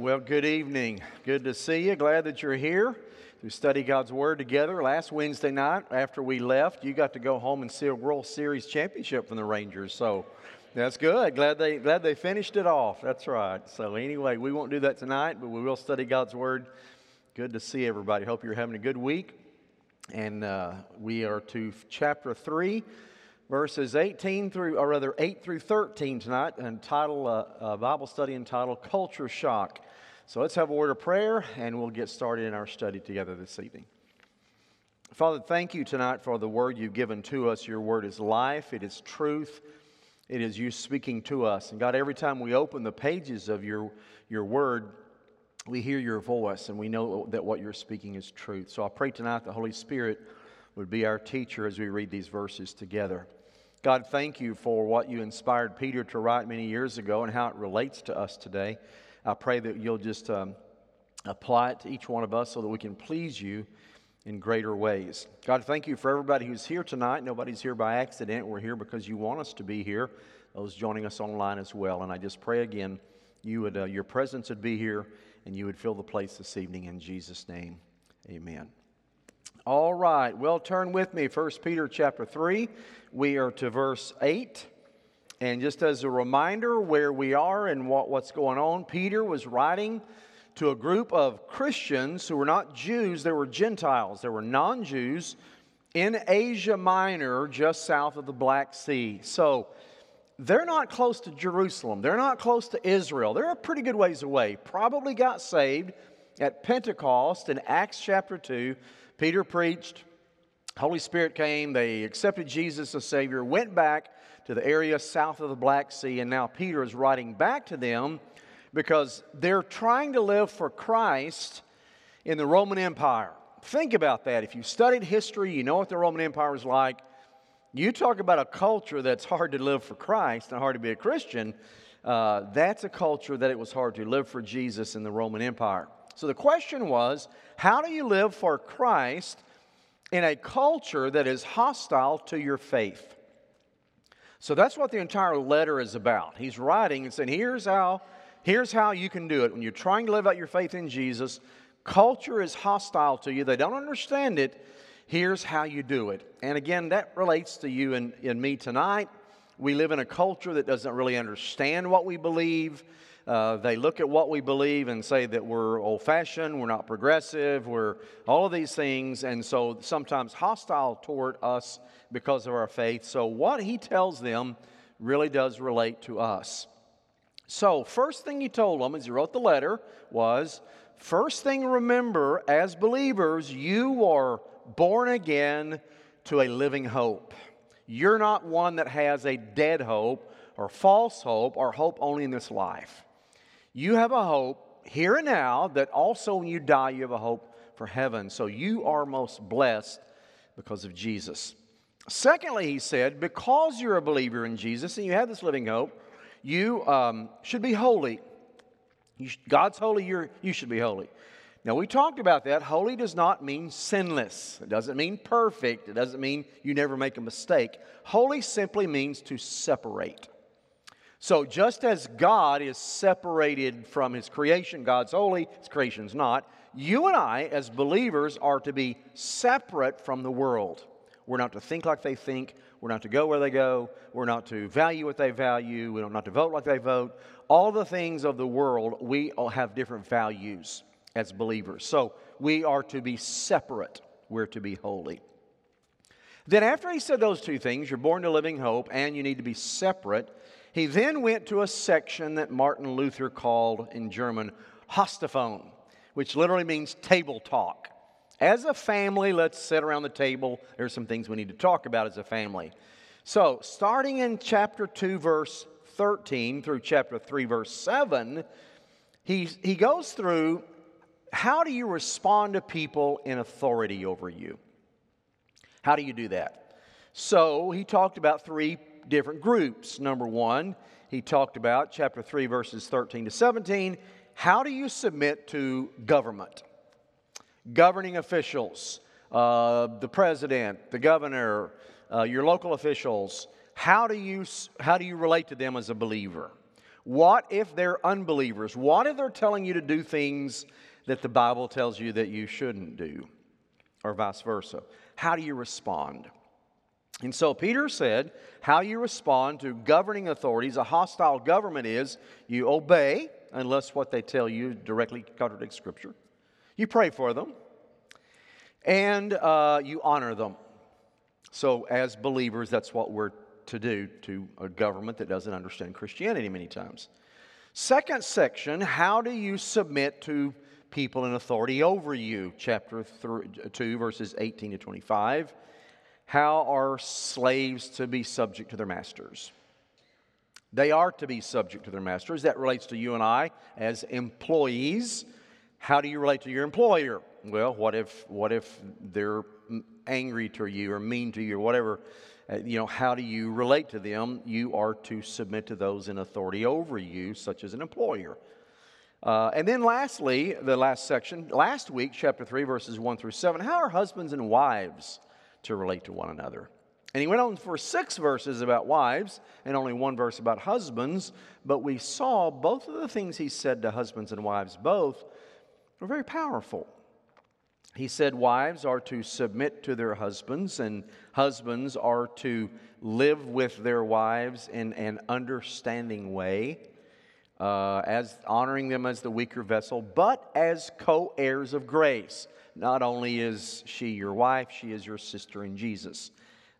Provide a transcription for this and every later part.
Well, good evening. Good to see you. Glad that you're here to study God's Word together. Last Wednesday night, after we left, you got to go home and see a World Series championship from the Rangers. So that's good. Glad they glad they finished it off. That's right. So anyway, we won't do that tonight, but we will study God's Word. Good to see everybody. Hope you're having a good week. And uh, we are to chapter three verses 18 through, or rather 8 through 13 tonight, and title, uh, uh, Bible study entitled Culture Shock. So let's have a word of prayer, and we'll get started in our study together this evening. Father, thank you tonight for the word you've given to us. Your word is life, it is truth, it is you speaking to us. And God, every time we open the pages of your, your word, we hear your voice and we know that what you're speaking is truth. So I pray tonight the Holy Spirit would be our teacher as we read these verses together. God, thank you for what you inspired Peter to write many years ago and how it relates to us today. I pray that you'll just um, apply it to each one of us so that we can please you in greater ways. God, thank you for everybody who's here tonight. Nobody's here by accident. We're here because you want us to be here. Those joining us online as well. And I just pray again, you would, uh, your presence would be here and you would fill the place this evening in Jesus' name. Amen. All right, well, turn with me, 1 Peter chapter 3. We are to verse 8. And just as a reminder where we are and what, what's going on, Peter was writing to a group of Christians who were not Jews, they were Gentiles, they were non Jews in Asia Minor, just south of the Black Sea. So they're not close to Jerusalem, they're not close to Israel, they're a pretty good ways away. Probably got saved at Pentecost in Acts chapter 2 Peter preached, Holy Spirit came, they accepted Jesus as Savior, went back to the area south of the Black Sea, and now Peter is writing back to them because they're trying to live for Christ in the Roman Empire. Think about that. If you studied history, you know what the Roman Empire was like. You talk about a culture that's hard to live for Christ and hard to be a Christian. Uh, that's a culture that it was hard to live for Jesus in the Roman Empire. So the question was how do you live for Christ in a culture that is hostile to your faith? So that's what the entire letter is about. He's writing and saying, here's how, here's how you can do it. When you're trying to live out your faith in Jesus, culture is hostile to you, they don't understand it. Here's how you do it. And again, that relates to you and, and me tonight. We live in a culture that doesn't really understand what we believe. Uh, they look at what we believe and say that we're old fashioned, we're not progressive, we're all of these things, and so sometimes hostile toward us because of our faith. So, what he tells them really does relate to us. So, first thing he told them as he wrote the letter was first thing remember, as believers, you are born again to a living hope. You're not one that has a dead hope or false hope or hope only in this life. You have a hope here and now that also when you die, you have a hope for heaven. So you are most blessed because of Jesus. Secondly, he said, because you're a believer in Jesus and you have this living hope, you um, should be holy. Sh- God's holy, you're, you should be holy. Now, we talked about that. Holy does not mean sinless, it doesn't mean perfect, it doesn't mean you never make a mistake. Holy simply means to separate. So, just as God is separated from his creation, God's holy, his creation's not, you and I, as believers, are to be separate from the world. We're not to think like they think. We're not to go where they go. We're not to value what they value. We're not to vote like they vote. All the things of the world, we all have different values as believers. So, we are to be separate. We're to be holy. Then, after he said those two things, you're born to living hope and you need to be separate, he then went to a section that Martin Luther called in German Haustafeln, which literally means table talk. As a family, let's sit around the table. There's some things we need to talk about as a family. So, starting in chapter 2, verse 13 through chapter 3, verse 7, he, he goes through how do you respond to people in authority over you? How do you do that? So, he talked about three different groups. Number one, he talked about, chapter 3, verses 13 to 17, how do you submit to government? Governing officials, uh, the president, the governor, uh, your local officials, how do, you, how do you relate to them as a believer? What if they're unbelievers? What if they're telling you to do things that the Bible tells you that you shouldn't do, or vice versa? How do you respond? And so Peter said, How you respond to governing authorities, a hostile government is you obey, unless what they tell you directly contradicts Scripture. You pray for them, and uh, you honor them. So, as believers, that's what we're to do to a government that doesn't understand Christianity many times. Second section How do you submit to people in authority over you? Chapter three, 2, verses 18 to 25. How are slaves to be subject to their masters? They are to be subject to their masters. That relates to you and I as employees. How do you relate to your employer? Well, what if, what if they're angry to you or mean to you or whatever? Uh, you know, how do you relate to them? You are to submit to those in authority over you, such as an employer. Uh, and then, lastly, the last section, last week, chapter 3, verses 1 through 7. How are husbands and wives to relate to one another. And he went on for six verses about wives and only one verse about husbands, but we saw both of the things he said to husbands and wives both were very powerful. He said wives are to submit to their husbands, and husbands are to live with their wives in an understanding way, uh, as honoring them as the weaker vessel, but as co heirs of grace. Not only is she your wife, she is your sister in Jesus.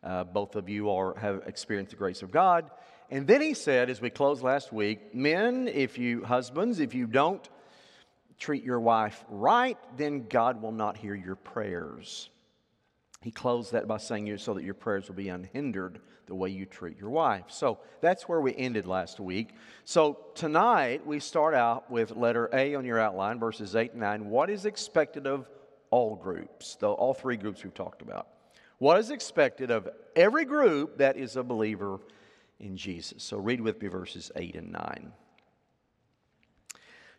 Uh, both of you are, have experienced the grace of God. And then he said, as we closed last week, men, if you, husbands, if you don't treat your wife right, then God will not hear your prayers. He closed that by saying so that your prayers will be unhindered the way you treat your wife. So that's where we ended last week. So tonight we start out with letter A on your outline, verses 8 and 9. What is expected of all groups, all three groups we've talked about. What is expected of every group that is a believer in Jesus? So read with me verses 8 and 9.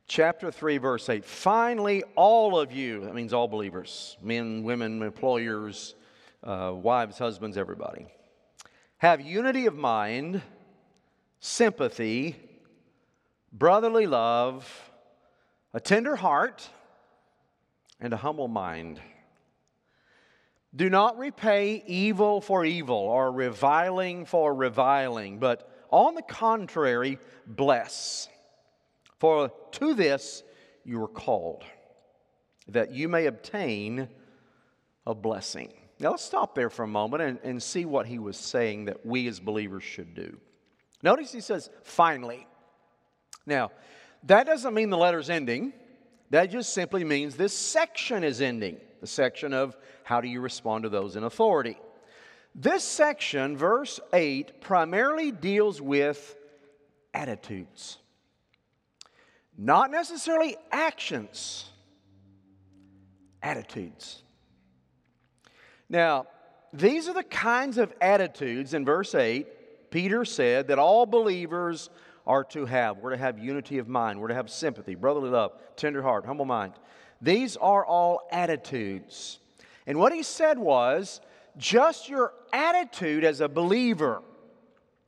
Chapter 3, verse 8. Finally, all of you, that means all believers, men, women, employers, uh, wives, husbands, everybody, have unity of mind, sympathy, brotherly love, a tender heart and a humble mind. Do not repay evil for evil or reviling for reviling, but on the contrary, bless. For to this you were called, that you may obtain a blessing. Now let's stop there for a moment and, and see what he was saying that we as believers should do. Notice he says, finally. Now, that doesn't mean the letter's ending. That just simply means this section is ending the section of how do you respond to those in authority. This section, verse 8, primarily deals with attitudes, not necessarily actions, attitudes. Now, these are the kinds of attitudes in verse 8, Peter said that all believers are to have. We're to have unity of mind. We're to have sympathy, brotherly love, tender heart, humble mind. These are all attitudes. And what he said was just your attitude as a believer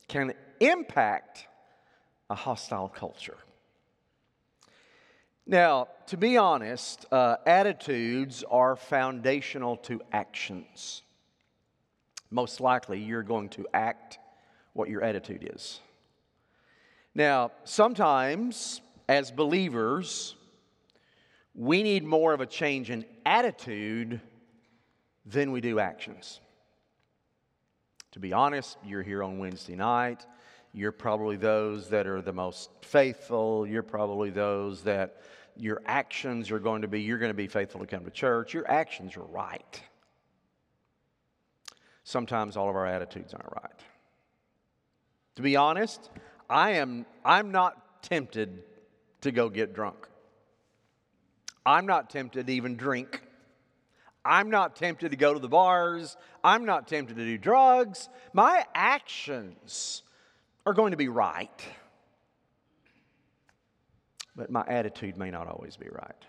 can impact a hostile culture. Now, to be honest, uh, attitudes are foundational to actions. Most likely, you're going to act what your attitude is. Now, sometimes as believers, we need more of a change in attitude than we do actions. To be honest, you're here on Wednesday night. You're probably those that are the most faithful. You're probably those that your actions are going to be, you're going to be faithful to come to church. Your actions are right. Sometimes all of our attitudes aren't right. To be honest, I am I'm not tempted to go get drunk. I'm not tempted to even drink. I'm not tempted to go to the bars. I'm not tempted to do drugs. My actions are going to be right. But my attitude may not always be right.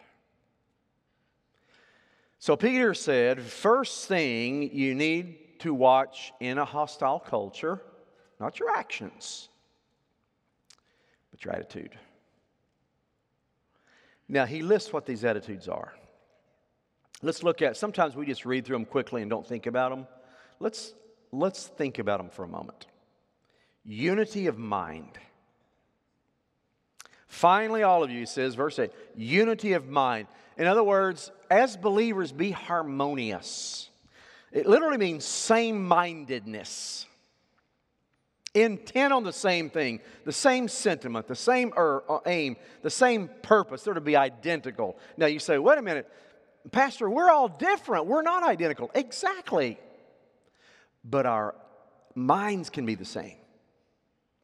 So Peter said, first thing you need to watch in a hostile culture, not your actions, but your attitude. Now, he lists what these attitudes are. Let's look at, sometimes we just read through them quickly and don't think about them. Let's, let's think about them for a moment. Unity of mind. Finally, all of you, says verse 8, unity of mind. In other words, as believers, be harmonious. It literally means same mindedness, intent on the same thing, the same sentiment, the same er, uh, aim, the same purpose. They're to be identical. Now you say, wait a minute, Pastor, we're all different. We're not identical. Exactly. But our minds can be the same.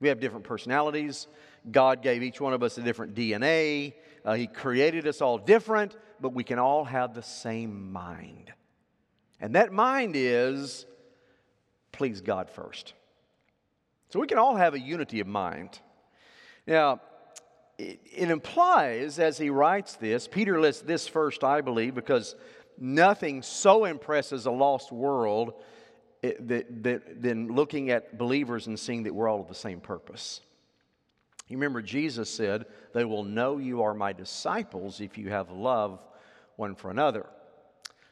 We have different personalities. God gave each one of us a different DNA. Uh, he created us all different, but we can all have the same mind. And that mind is please God first. So we can all have a unity of mind. Now, it, it implies, as he writes this, Peter lists this first, I believe, because nothing so impresses a lost world that, than looking at believers and seeing that we're all of the same purpose. You remember, Jesus said, They will know you are my disciples if you have love one for another.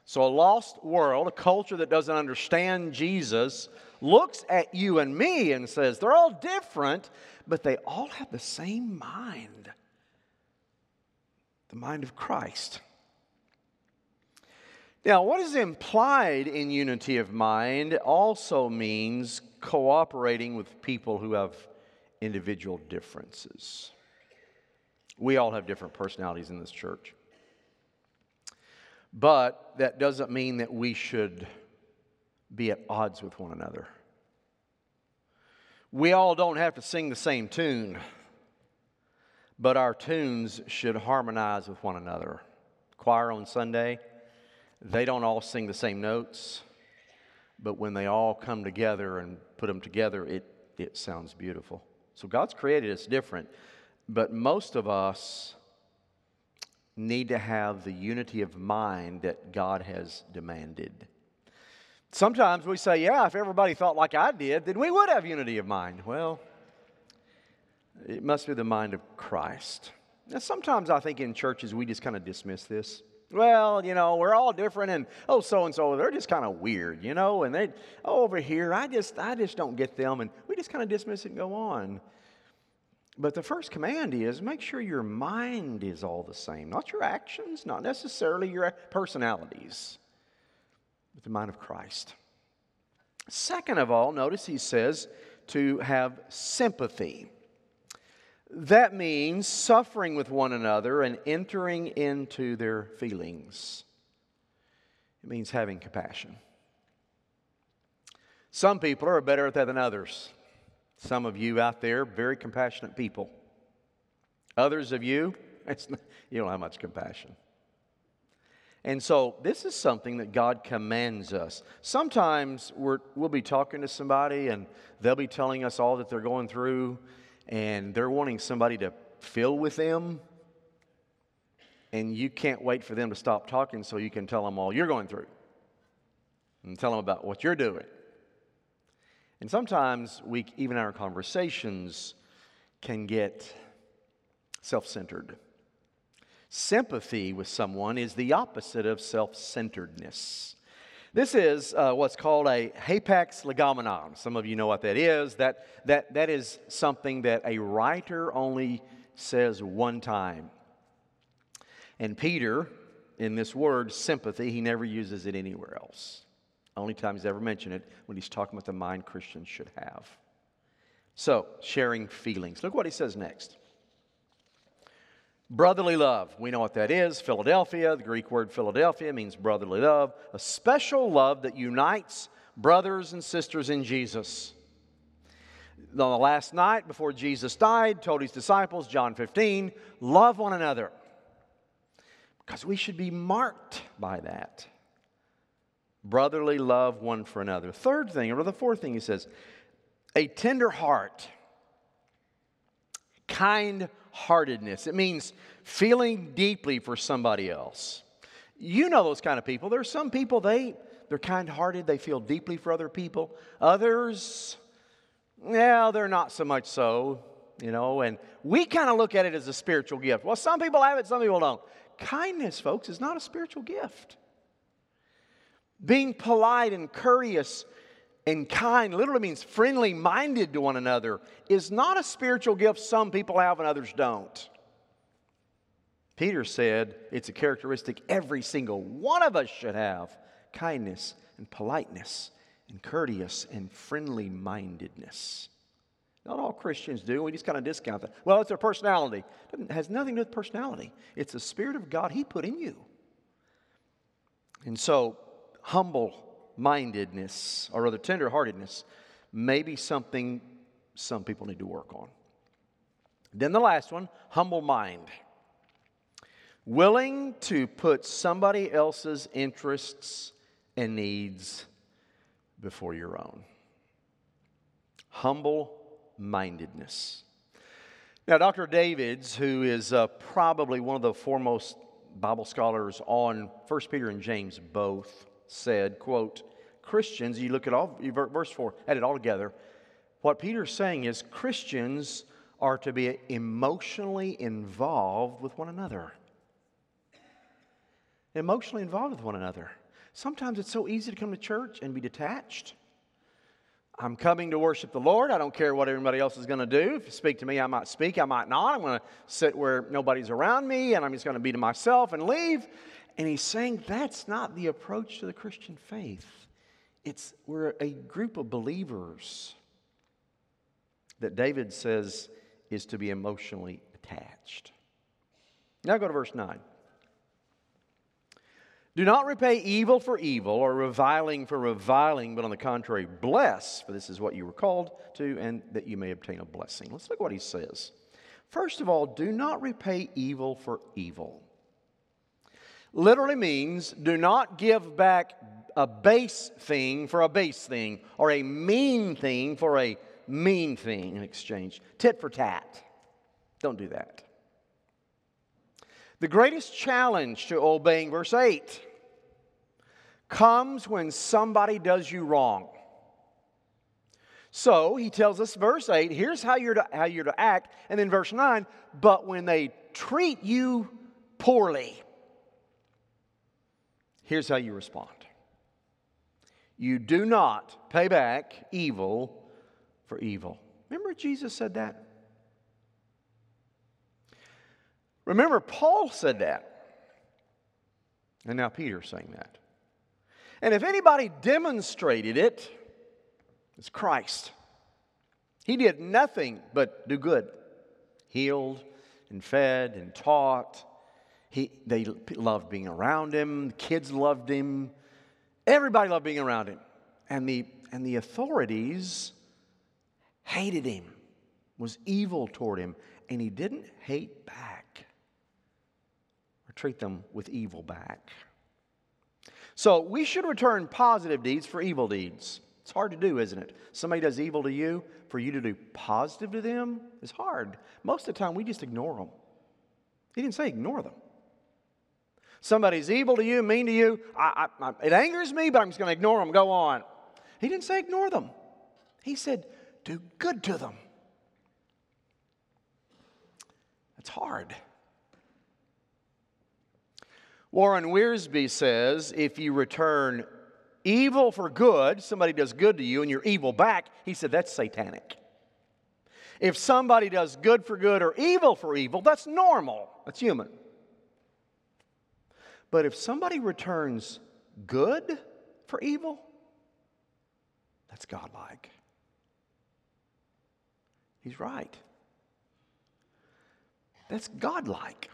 So, a lost world, a culture that doesn't understand Jesus, looks at you and me and says, They're all different, but they all have the same mind the mind of Christ. Now, what is implied in unity of mind also means cooperating with people who have individual differences. We all have different personalities in this church. But that doesn't mean that we should be at odds with one another. We all don't have to sing the same tune, but our tunes should harmonize with one another. Choir on Sunday, they don't all sing the same notes, but when they all come together and put them together, it, it sounds beautiful. So God's created us different, but most of us need to have the unity of mind that God has demanded. Sometimes we say, yeah, if everybody thought like I did, then we would have unity of mind. Well, it must be the mind of Christ. Now, sometimes I think in churches we just kind of dismiss this. Well, you know, we're all different, and oh, so and so, they're just kind of weird, you know, and they, oh, over here, I just, I just don't get them, and we just kind of dismiss it and go on. But the first command is make sure your mind is all the same, not your actions, not necessarily your personalities, but the mind of Christ. Second of all, notice he says to have sympathy. That means suffering with one another and entering into their feelings. It means having compassion. Some people are better at that than others. Some of you out there, very compassionate people. Others of you, not, you don't have much compassion. And so, this is something that God commands us. Sometimes we will be talking to somebody and they'll be telling us all that they're going through, and they're wanting somebody to fill with them. And you can't wait for them to stop talking so you can tell them all you're going through and tell them about what you're doing. And sometimes we, even our conversations, can get self centered. Sympathy with someone is the opposite of self centeredness. This is uh, what's called a hapax legomenon. Some of you know what that is. That, that, that is something that a writer only says one time. And Peter, in this word sympathy, he never uses it anywhere else. Only time he's ever mentioned it when he's talking about the mind Christians should have. So, sharing feelings. Look what he says next. Brotherly love. We know what that is. Philadelphia, the Greek word Philadelphia means brotherly love, a special love that unites brothers and sisters in Jesus. On the last night before Jesus died, told his disciples, John 15, love one another. Because we should be marked by that brotherly love one for another. Third thing, or the fourth thing he says, a tender heart, kind heartedness. It means feeling deeply for somebody else. You know those kind of people. There are some people, they, they're kind hearted, they feel deeply for other people. Others, yeah, they're not so much so. you know, and we kind of look at it as a spiritual gift. Well, some people have it, some people don't. Kindness, folks, is not a spiritual gift. Being polite and courteous and kind literally means friendly minded to one another is not a spiritual gift some people have and others don't. Peter said it's a characteristic every single one of us should have kindness and politeness and courteous and friendly mindedness. Not all Christians do. We just kind of discount that. Well, it's their personality. It has nothing to do with personality. It's the Spirit of God He put in you. And so, humble mindedness, or rather tenderheartedness, may be something some people need to work on. Then the last one humble mind. Willing to put somebody else's interests and needs before your own. Humble mindedness. Now, Dr. Davids, who is uh, probably one of the foremost Bible scholars on 1 Peter and James both, said, quote, Christians, you look at all, verse 4, add it all together. What Peter's saying is Christians are to be emotionally involved with one another. Emotionally involved with one another. Sometimes it's so easy to come to church and be detached. I'm coming to worship the Lord. I don't care what everybody else is going to do. If you speak to me, I might speak, I might not. I'm going to sit where nobody's around me and I'm just going to be to myself and leave. And he's saying that's not the approach to the Christian faith. It's we're a group of believers that David says is to be emotionally attached. Now go to verse 9. Do not repay evil for evil or reviling for reviling, but on the contrary, bless, for this is what you were called to, and that you may obtain a blessing. Let's look what he says. First of all, do not repay evil for evil. Literally means do not give back a base thing for a base thing, or a mean thing for a mean thing in exchange. Tit for tat. Don't do that. The greatest challenge to obeying verse 8 comes when somebody does you wrong. So he tells us, verse 8, here's how you're, to, how you're to act. And then verse 9, but when they treat you poorly, here's how you respond. You do not pay back evil for evil. Remember Jesus said that? Remember, Paul said that. And now Peter's saying that. And if anybody demonstrated it, it's Christ. He did nothing but do good. Healed and fed and taught. He, they loved being around him. Kids loved him. Everybody loved being around him. And the, and the authorities hated him, was evil toward him, and he didn't hate back or treat them with evil back. So we should return positive deeds for evil deeds. It's hard to do, isn't it? Somebody does evil to you, for you to do positive to them is hard. Most of the time, we just ignore them. He didn't say ignore them. Somebody's evil to you, mean to you. I, I, it angers me, but I'm just going to ignore them. Go on. He didn't say ignore them. He said do good to them. It's hard. Warren Wiersbe says if you return evil for good, somebody does good to you and you're evil back, he said that's satanic. If somebody does good for good or evil for evil, that's normal, that's human. But if somebody returns good for evil, that's godlike. He's right. That's godlike.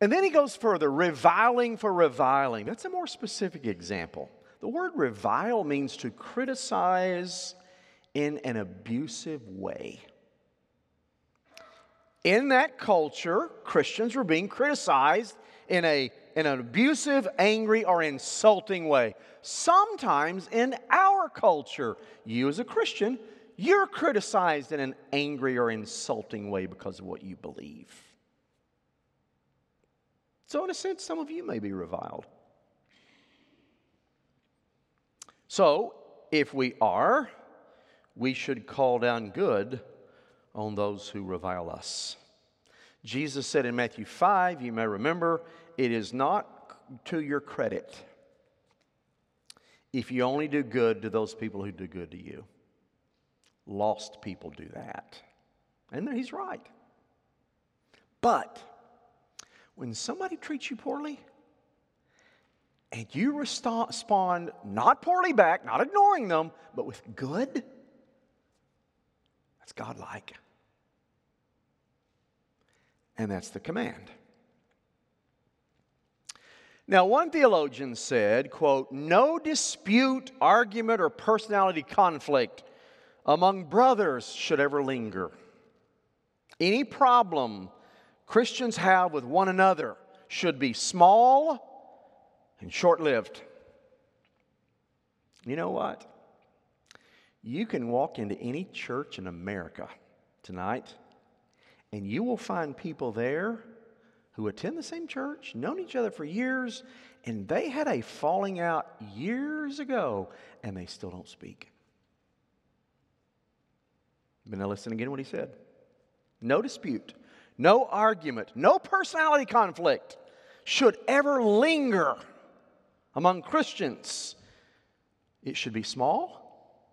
And then he goes further reviling for reviling. That's a more specific example. The word revile means to criticize in an abusive way. In that culture, Christians were being criticized in, a, in an abusive, angry, or insulting way. Sometimes in our culture, you as a Christian, you're criticized in an angry or insulting way because of what you believe. So, in a sense, some of you may be reviled. So, if we are, we should call down good on those who revile us. Jesus said in Matthew 5, you may remember, it is not to your credit if you only do good to those people who do good to you. Lost people do that. And he's right. But when somebody treats you poorly and you respond not poorly back, not ignoring them, but with good, that's godlike. And that's the command. Now, one theologian said, quote, no dispute, argument, or personality conflict among brothers should ever linger. Any problem Christians have with one another should be small and short lived. You know what? You can walk into any church in America tonight, and you will find people there who attend the same church, known each other for years, and they had a falling out years ago, and they still don't speak. But now listen again what he said. No dispute, no argument, no personality conflict should ever linger among Christians. It should be small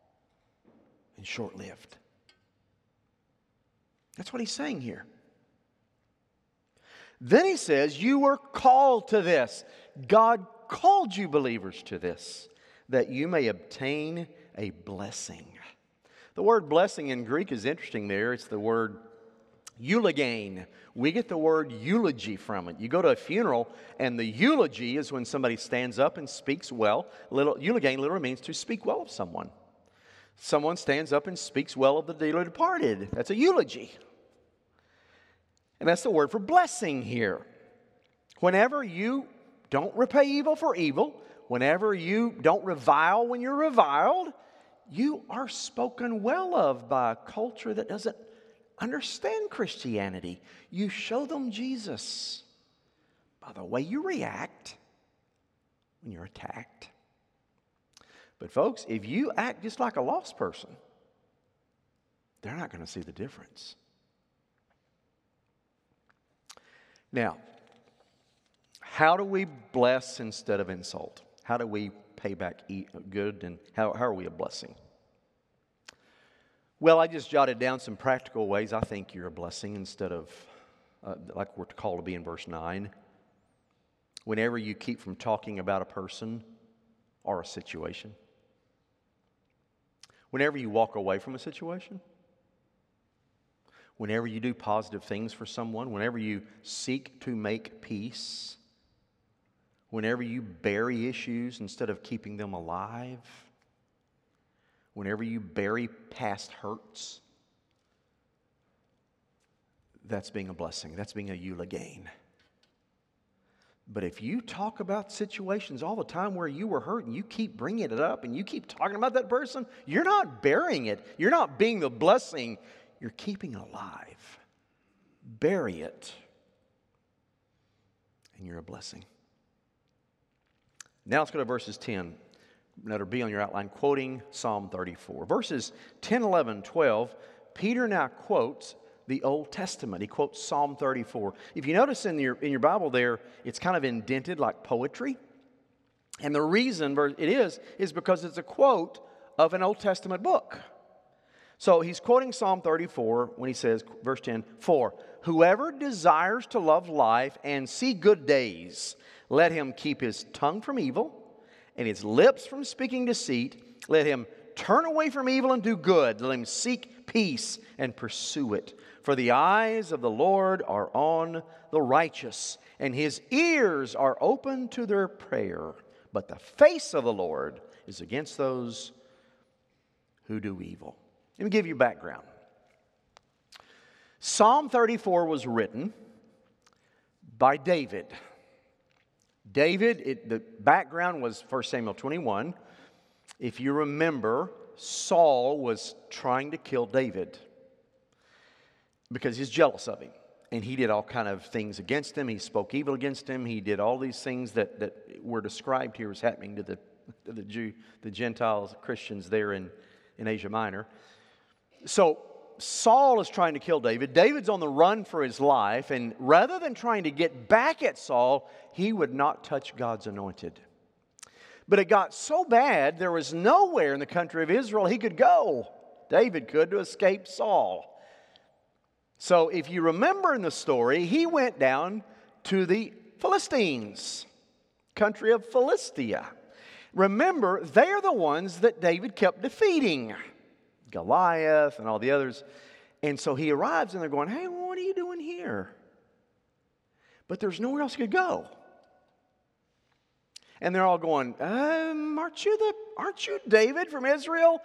and short lived. That's what he's saying here. Then he says, You were called to this. God called you believers to this, that you may obtain a blessing. The word blessing in Greek is interesting there. It's the word eulogane. We get the word eulogy from it. You go to a funeral, and the eulogy is when somebody stands up and speaks well. Little, eulogane literally means to speak well of someone. Someone stands up and speaks well of the dearly departed. That's a eulogy. And that's the word for blessing here. Whenever you don't repay evil for evil, whenever you don't revile when you're reviled, you are spoken well of by a culture that doesn't understand Christianity. You show them Jesus by the way you react when you're attacked. But, folks, if you act just like a lost person, they're not going to see the difference. Now, how do we bless instead of insult? How do we pay back good and how, how are we a blessing? Well, I just jotted down some practical ways I think you're a blessing instead of uh, like we're called to be in verse 9. Whenever you keep from talking about a person or a situation, whenever you walk away from a situation, whenever you do positive things for someone, whenever you seek to make peace, whenever you bury issues instead of keeping them alive, whenever you bury past hurts, that's being a blessing. That's being a eulogane. But if you talk about situations all the time where you were hurt and you keep bringing it up and you keep talking about that person, you're not burying it. You're not being the blessing you're keeping it alive. Bury it, and you're a blessing. Now let's go to verses 10. That'll be on your outline, quoting Psalm 34. Verses 10, 11, 12, Peter now quotes the Old Testament. He quotes Psalm 34. If you notice in your, in your Bible there, it's kind of indented like poetry. And the reason it is, is because it's a quote of an Old Testament book. So he's quoting Psalm 34 when he says, verse 10, For whoever desires to love life and see good days, let him keep his tongue from evil and his lips from speaking deceit. Let him turn away from evil and do good. Let him seek peace and pursue it. For the eyes of the Lord are on the righteous, and his ears are open to their prayer. But the face of the Lord is against those who do evil. Let me give you background. Psalm 34 was written by David. David, it, the background was 1 Samuel 21. If you remember, Saul was trying to kill David because he's jealous of him. And he did all kind of things against him. He spoke evil against him. He did all these things that, that were described here as happening to the, to the Jew, the Gentiles, Christians there in, in Asia Minor. So Saul is trying to kill David. David's on the run for his life, and rather than trying to get back at Saul, he would not touch God's anointed. But it got so bad, there was nowhere in the country of Israel he could go. David could to escape Saul. So, if you remember in the story, he went down to the Philistines, country of Philistia. Remember, they're the ones that David kept defeating Goliath and all the others. And so he arrives and they're going, Hey, what are you doing here? But there's nowhere else he could go. And they're all going, um, aren't you the aren't you David from Israel?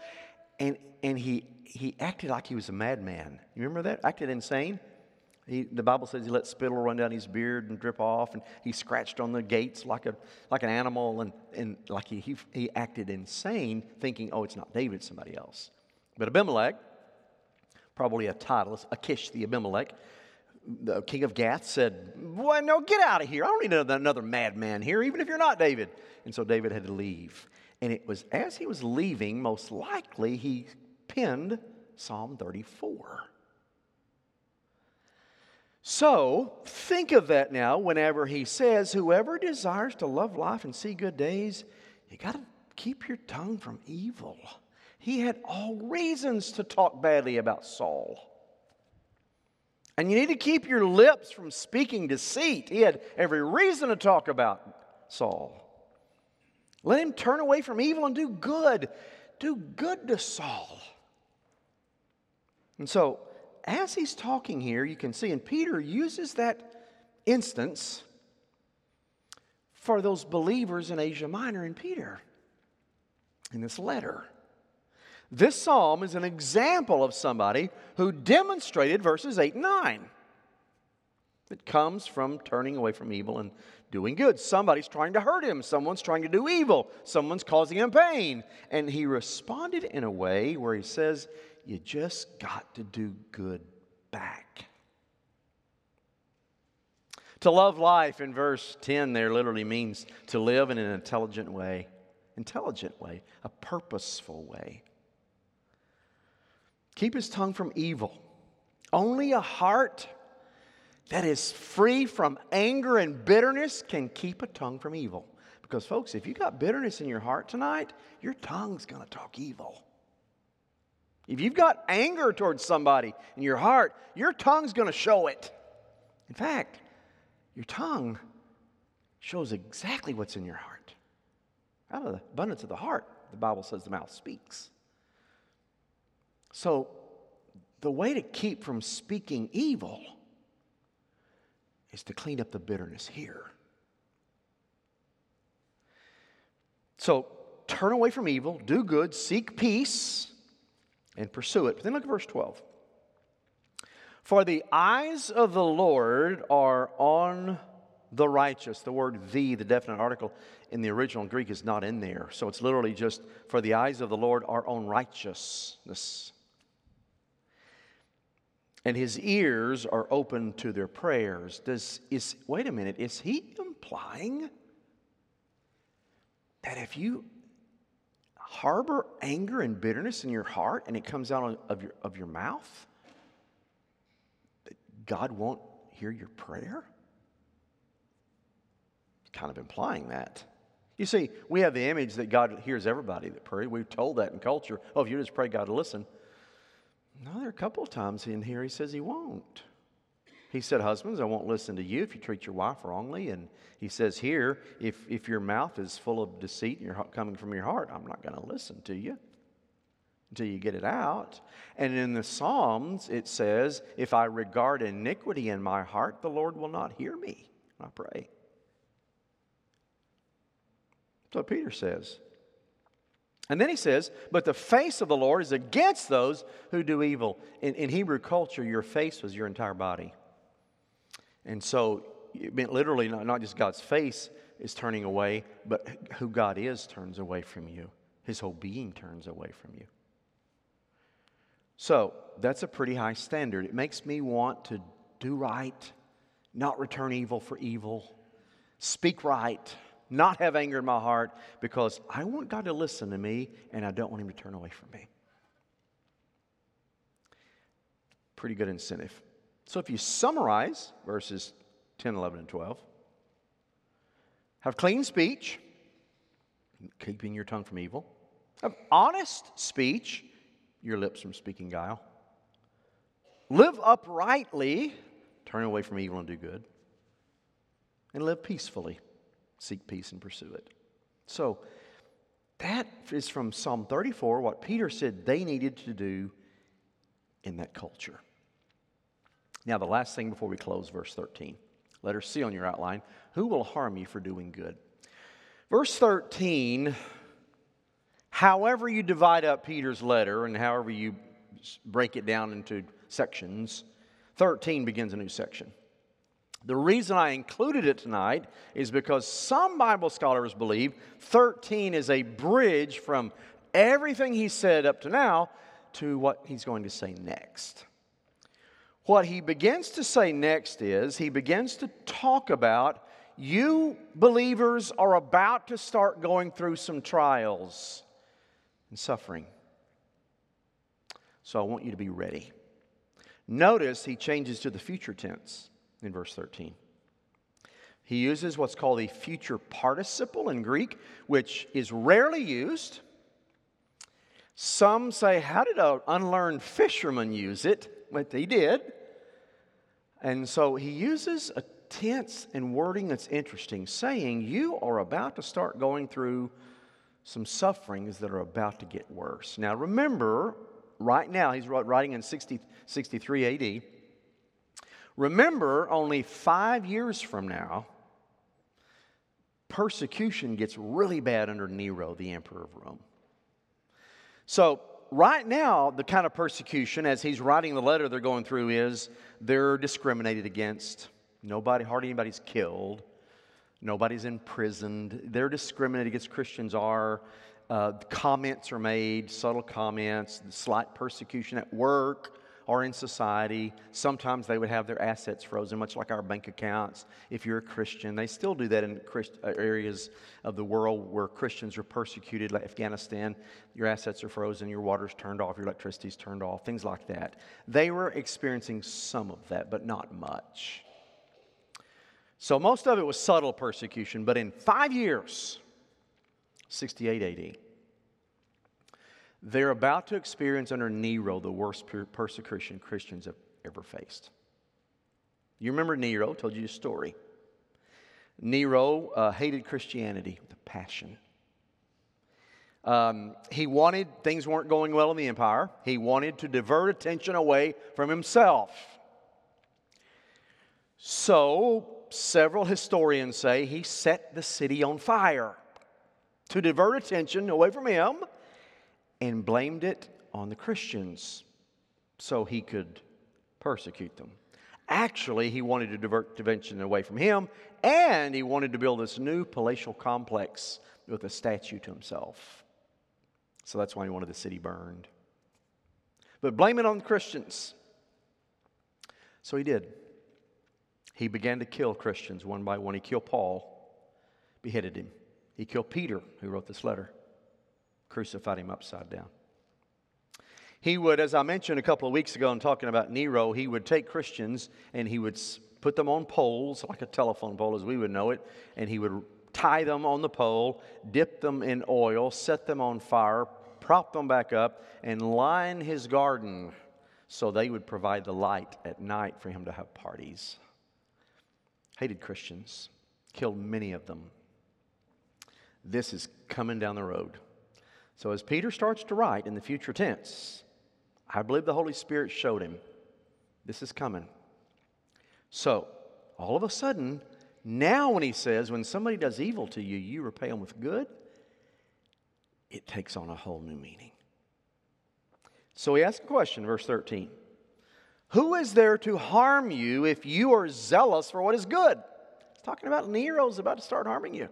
And and he he acted like he was a madman. You remember that? Acted insane. He, the Bible says he let spittle run down his beard and drip off, and he scratched on the gates like, a, like an animal, and, and like he, he, he acted insane, thinking, oh, it's not David, it's somebody else. But Abimelech, probably a title, Achish the Abimelech, the king of Gath, said, Well, no, get out of here. I don't need another madman here, even if you're not David. And so David had to leave. And it was as he was leaving, most likely, he penned Psalm 34. So think of that now whenever he says, Whoever desires to love life and see good days, you got to keep your tongue from evil. He had all reasons to talk badly about Saul. And you need to keep your lips from speaking deceit. He had every reason to talk about Saul. Let him turn away from evil and do good. Do good to Saul. And so as he's talking here, you can see, and Peter uses that instance for those believers in Asia Minor and Peter in this letter. This psalm is an example of somebody who demonstrated verses 8 and 9. It comes from turning away from evil and doing good. Somebody's trying to hurt him, someone's trying to do evil, someone's causing him pain. And he responded in a way where he says, you just got to do good back. To love life in verse 10 there literally means to live in an intelligent way. Intelligent way, a purposeful way. Keep his tongue from evil. Only a heart that is free from anger and bitterness can keep a tongue from evil. Because, folks, if you got bitterness in your heart tonight, your tongue's going to talk evil. If you've got anger towards somebody in your heart, your tongue's going to show it. In fact, your tongue shows exactly what's in your heart. Out of the abundance of the heart, the Bible says the mouth speaks. So, the way to keep from speaking evil is to clean up the bitterness here. So, turn away from evil, do good, seek peace and pursue it. But then look at verse 12. For the eyes of the Lord are on the righteous. The word the, the definite article in the original Greek, is not in there. So it's literally just, for the eyes of the Lord are on righteousness. And his ears are open to their prayers. Does, is, wait a minute, is he implying that if you harbor anger and bitterness in your heart and it comes out of your, of your mouth, God won't hear your prayer? Kind of implying that. You see, we have the image that God hears everybody that prays. We're told that in culture. Oh, if you just pray, God will listen. No, there are a couple of times in here he says he won't. He said, Husbands, I won't listen to you if you treat your wife wrongly. And he says here, if, if your mouth is full of deceit and you're coming from your heart, I'm not going to listen to you until you get it out. And in the Psalms, it says, If I regard iniquity in my heart, the Lord will not hear me. I pray. So Peter says. And then he says, But the face of the Lord is against those who do evil. In, in Hebrew culture, your face was your entire body. And so it meant literally not, not just God's face is turning away, but who God is turns away from you. His whole being turns away from you. So that's a pretty high standard. It makes me want to do right, not return evil for evil, speak right, not have anger in my heart, because I want God to listen to me and I don't want Him to turn away from me. Pretty good incentive. So if you summarize verses 10, 11, and 12, have clean speech, keeping your tongue from evil, have honest speech, your lips from speaking guile, live uprightly, turn away from evil and do good, and live peacefully, seek peace and pursue it. So, that is from Psalm 34, what Peter said they needed to do in that culture. Now, the last thing before we close, verse 13. Letter C on your outline. Who will harm you for doing good? Verse 13, however you divide up Peter's letter and however you break it down into sections, 13 begins a new section. The reason I included it tonight is because some Bible scholars believe 13 is a bridge from everything he said up to now to what he's going to say next. What he begins to say next is he begins to talk about you believers are about to start going through some trials and suffering. So I want you to be ready. Notice he changes to the future tense in verse 13. He uses what's called a future participle in Greek, which is rarely used. Some say, How did an unlearned fisherman use it? But he did. And so he uses a tense and wording that's interesting, saying, You are about to start going through some sufferings that are about to get worse. Now, remember, right now, he's writing in 60, 63 AD. Remember, only five years from now, persecution gets really bad under Nero, the emperor of Rome. So, right now, the kind of persecution, as he's writing the letter they're going through, is they're discriminated against. Nobody, hardly anybody's killed. Nobody's imprisoned. They're discriminated against Christians are. Uh, comments are made, subtle comments, slight persecution at work or in society. Sometimes they would have their assets frozen, much like our bank accounts. If you're a Christian, they still do that in Christ- uh, areas of the world where Christians are persecuted, like Afghanistan. Your assets are frozen, your water's turned off, your electricity's turned off, things like that. They were experiencing some of that, but not much. So most of it was subtle persecution, but in five years, 68 AD, they're about to experience under Nero the worst persecution Christians have ever faced. You remember Nero, told you a story. Nero uh, hated Christianity with a passion. Um, he wanted, things weren't going well in the empire. He wanted to divert attention away from himself. So, several historians say he set the city on fire to divert attention away from him and blamed it on the Christians so he could persecute them. Actually, he wanted to divert attention away from him, and he wanted to build this new palatial complex with a statue to himself. So that's why he wanted the city burned. But blame it on the Christians. So he did. He began to kill Christians one by one. He killed Paul, beheaded him. He killed Peter, who wrote this letter crucified him upside down. He would, as I mentioned a couple of weeks ago in talking about Nero, he would take Christians and he would put them on poles, like a telephone pole as we would know it, and he would tie them on the pole, dip them in oil, set them on fire, prop them back up, and line his garden so they would provide the light at night for him to have parties. Hated Christians, killed many of them. This is coming down the road. So, as Peter starts to write in the future tense, I believe the Holy Spirit showed him this is coming. So, all of a sudden, now when he says, when somebody does evil to you, you repay them with good, it takes on a whole new meaning. So he asks a question, verse 13 Who is there to harm you if you are zealous for what is good? He's talking about Nero's about to start harming you.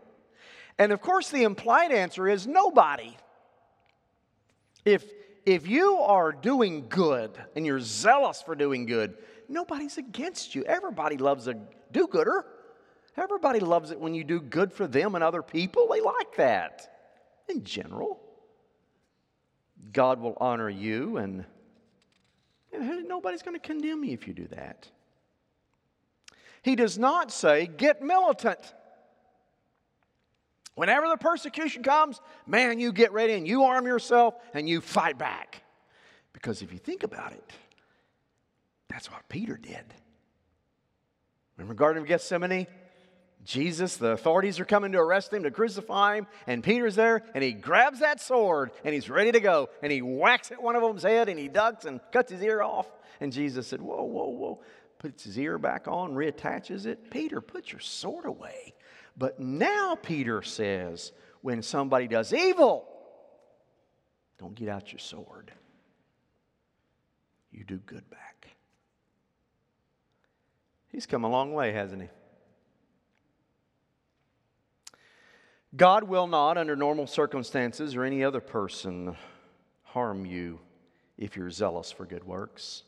And of course, the implied answer is nobody. If, if you are doing good and you're zealous for doing good, nobody's against you. Everybody loves a do gooder. Everybody loves it when you do good for them and other people. They like that in general. God will honor you and And nobody's going to condemn you if you do that. He does not say, get militant. Whenever the persecution comes, man, you get ready and you arm yourself and you fight back. Because if you think about it, that's what Peter did. Remember Garden of Gethsemane? Jesus, the authorities are coming to arrest him, to crucify him, and Peter's there, and he grabs that sword, and he's ready to go, and he whacks at one of them's head, and he ducks and cuts his ear off. And Jesus said, Whoa, whoa, whoa, puts his ear back on, reattaches it. Peter, put your sword away. But now Peter says, when somebody does evil, don't get out your sword. You do good back. He's come a long way, hasn't he? God will not, under normal circumstances or any other person, harm you if you're zealous for good works.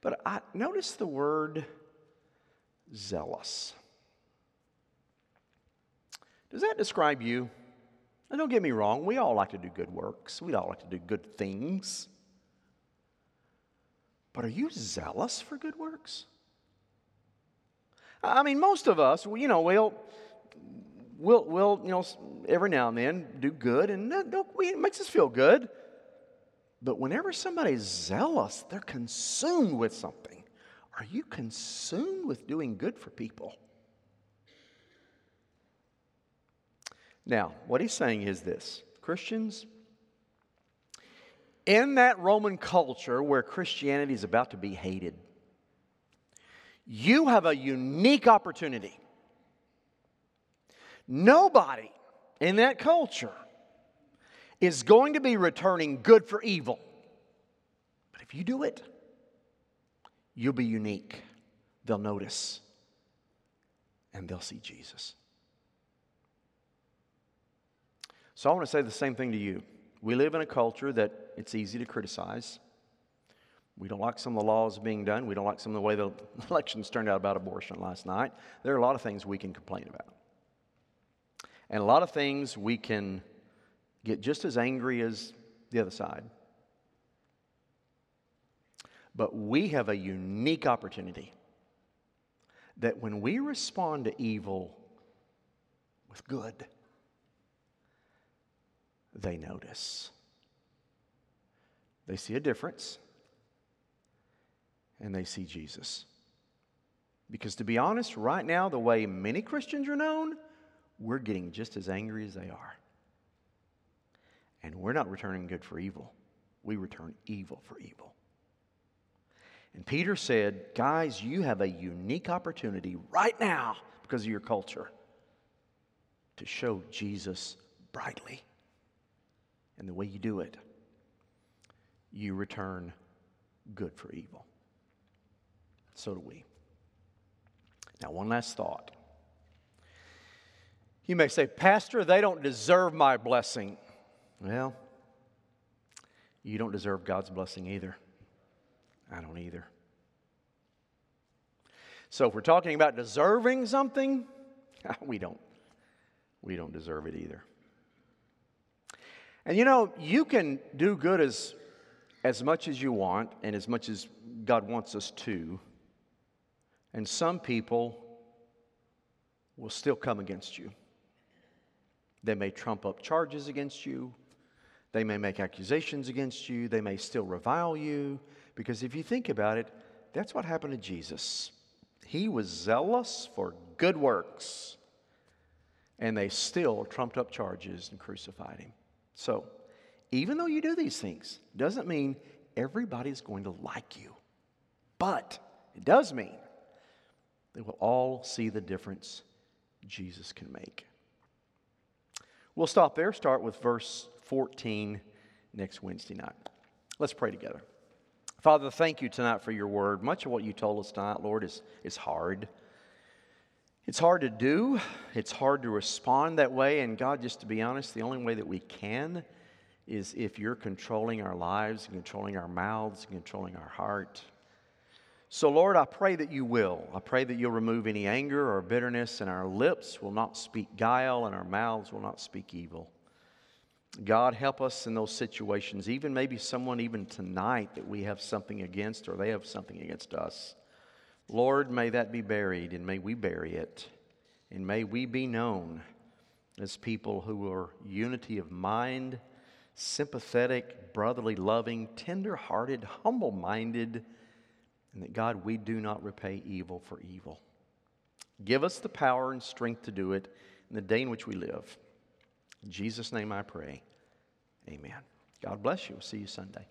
But I notice the word zealous. Does that describe you? Don't get me wrong, we all like to do good works, we all like to do good things. But are you zealous for good works? I mean, most of us, you know, we'll, we'll, we'll you know, every now and then do good, and it makes us feel good. But whenever somebody's zealous, they're consumed with something. Are you consumed with doing good for people? Now, what he's saying is this Christians, in that Roman culture where Christianity is about to be hated, you have a unique opportunity. Nobody in that culture is going to be returning good for evil. But if you do it, you'll be unique. They'll notice and they'll see Jesus. So I want to say the same thing to you. We live in a culture that it's easy to criticize. We don't like some of the laws being done. We don't like some of the way the elections turned out about abortion last night. There are a lot of things we can complain about. And a lot of things we can get just as angry as the other side. But we have a unique opportunity that when we respond to evil with good, they notice. They see a difference and they see Jesus. Because to be honest, right now, the way many Christians are known, we're getting just as angry as they are. And we're not returning good for evil, we return evil for evil. And Peter said, Guys, you have a unique opportunity right now because of your culture to show Jesus brightly. And the way you do it, you return good for evil. So do we. Now, one last thought. You may say, Pastor, they don't deserve my blessing. Well, you don't deserve God's blessing either. I don't either. So if we're talking about deserving something, we don't. We don't deserve it either. And you know, you can do good as, as much as you want and as much as God wants us to. And some people will still come against you. They may trump up charges against you. They may make accusations against you. They may still revile you. Because if you think about it, that's what happened to Jesus. He was zealous for good works, and they still trumped up charges and crucified him. So, even though you do these things, doesn't mean everybody's going to like you. But it does mean they will all see the difference Jesus can make. We'll stop there, start with verse 14 next Wednesday night. Let's pray together. Father, thank you tonight for your word. Much of what you told us tonight, Lord, is, is hard. It's hard to do, it's hard to respond that way. And God, just to be honest, the only way that we can is if you're controlling our lives, and controlling our mouths, and controlling our heart. So, Lord, I pray that you will. I pray that you'll remove any anger or bitterness, and our lips will not speak guile, and our mouths will not speak evil. God, help us in those situations, even maybe someone, even tonight, that we have something against or they have something against us. Lord, may that be buried and may we bury it. And may we be known as people who are unity of mind, sympathetic, brotherly loving, tender hearted, humble minded, and that God, we do not repay evil for evil. Give us the power and strength to do it in the day in which we live. In Jesus' name I pray. Amen. God bless you. We'll see you Sunday.